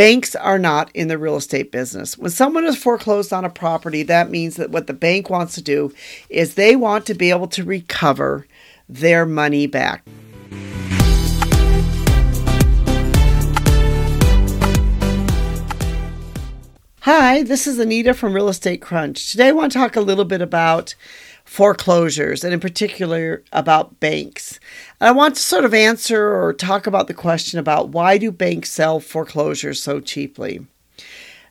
Banks are not in the real estate business. When someone is foreclosed on a property, that means that what the bank wants to do is they want to be able to recover their money back. Hi, this is Anita from Real Estate Crunch. Today I want to talk a little bit about foreclosures and in particular about banks. And I want to sort of answer or talk about the question about why do banks sell foreclosures so cheaply?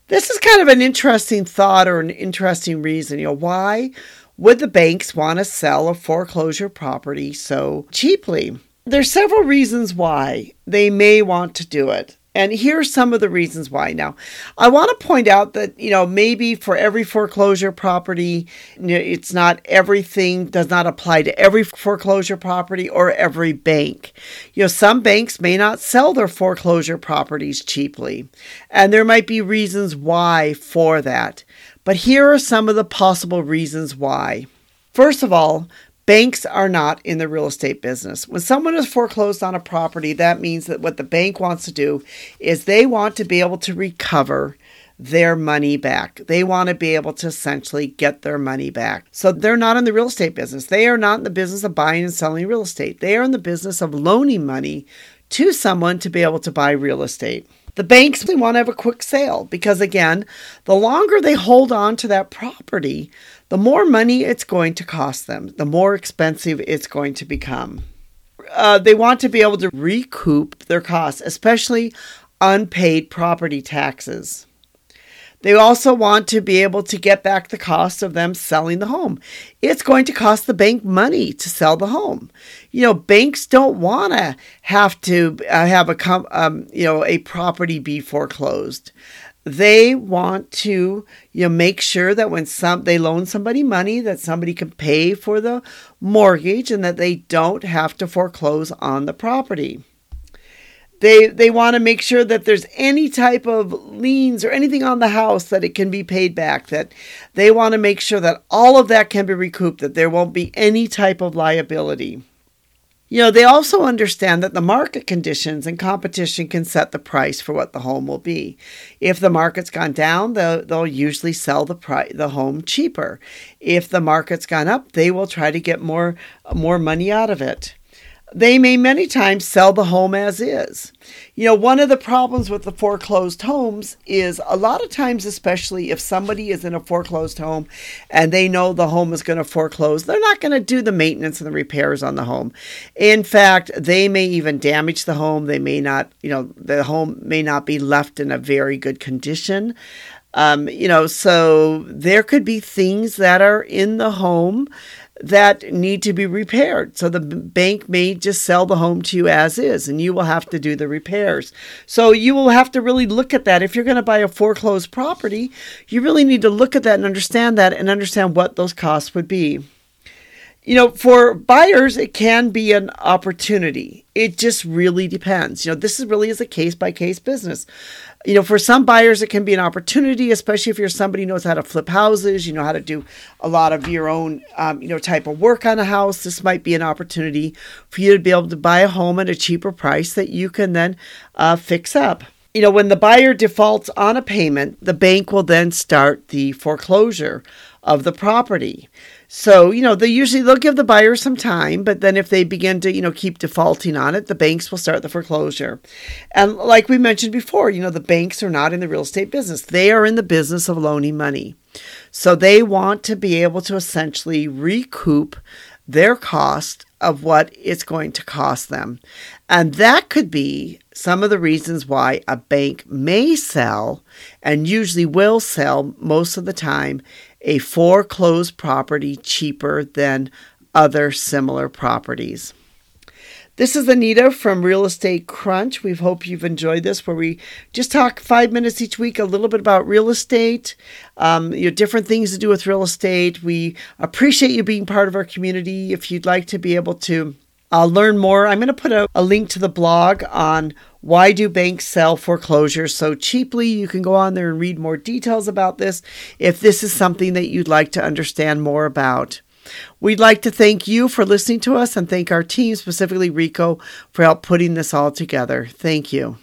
This is kind of an interesting thought or an interesting reason. You know, why would the banks want to sell a foreclosure property so cheaply? There's several reasons why they may want to do it. And here are some of the reasons why. Now, I want to point out that, you know, maybe for every foreclosure property, it's not everything does not apply to every foreclosure property or every bank. You know, some banks may not sell their foreclosure properties cheaply, and there might be reasons why for that. But here are some of the possible reasons why. First of all, Banks are not in the real estate business. When someone is foreclosed on a property, that means that what the bank wants to do is they want to be able to recover their money back. They want to be able to essentially get their money back. So they're not in the real estate business. They are not in the business of buying and selling real estate. They are in the business of loaning money to someone to be able to buy real estate. The banks want to have a quick sale because again, the longer they hold on to that property, the more money it's going to cost them, the more expensive it's going to become. Uh, they want to be able to recoup their costs, especially unpaid property taxes. They also want to be able to get back the cost of them selling the home. It's going to cost the bank money to sell the home. You know, banks don't want to have to uh, have a um, you know a property be foreclosed. They want to you know make sure that when some they loan somebody money that somebody can pay for the mortgage and that they don't have to foreclose on the property. They they want to make sure that there's any type of liens or anything on the house that it can be paid back. That they want to make sure that all of that can be recouped. That there won't be any type of liability. You know, they also understand that the market conditions and competition can set the price for what the home will be. If the market's gone down, they'll, they'll usually sell the pri- the home cheaper. If the market's gone up, they will try to get more more money out of it they may many times sell the home as is. You know, one of the problems with the foreclosed homes is a lot of times, especially if somebody is in a foreclosed home and they know the home is going to foreclose, they're not going to do the maintenance and the repairs on the home. In fact, they may even damage the home. They may not, you know, the home may not be left in a very good condition. Um, you know, so there could be things that are in the home that need to be repaired. So the bank may just sell the home to you as is, and you will have to do the repairs. So you will have to really look at that. If you're going to buy a foreclosed property, you really need to look at that and understand that and understand what those costs would be. You know, for buyers, it can be an opportunity. It just really depends. You know, this is really is a case by case business. You know, for some buyers, it can be an opportunity, especially if you're somebody who knows how to flip houses, you know how to do a lot of your own, um, you know, type of work on a house. This might be an opportunity for you to be able to buy a home at a cheaper price that you can then uh, fix up you know, when the buyer defaults on a payment, the bank will then start the foreclosure of the property. So, you know, they usually they'll give the buyer some time, but then if they begin to, you know, keep defaulting on it, the banks will start the foreclosure. And like we mentioned before, you know, the banks are not in the real estate business. They are in the business of loaning money. So they want to be able to essentially recoup their cost of what it's going to cost them. And that could be some of the reasons why a bank may sell and usually will sell most of the time a foreclosed property cheaper than other similar properties. This is Anita from Real Estate Crunch. We hope you've enjoyed this, where we just talk five minutes each week a little bit about real estate, um, you know, different things to do with real estate. We appreciate you being part of our community. If you'd like to be able to uh, learn more, I'm going to put a, a link to the blog on why do banks sell foreclosures so cheaply? You can go on there and read more details about this if this is something that you'd like to understand more about. We'd like to thank you for listening to us and thank our team, specifically Rico, for help putting this all together. Thank you.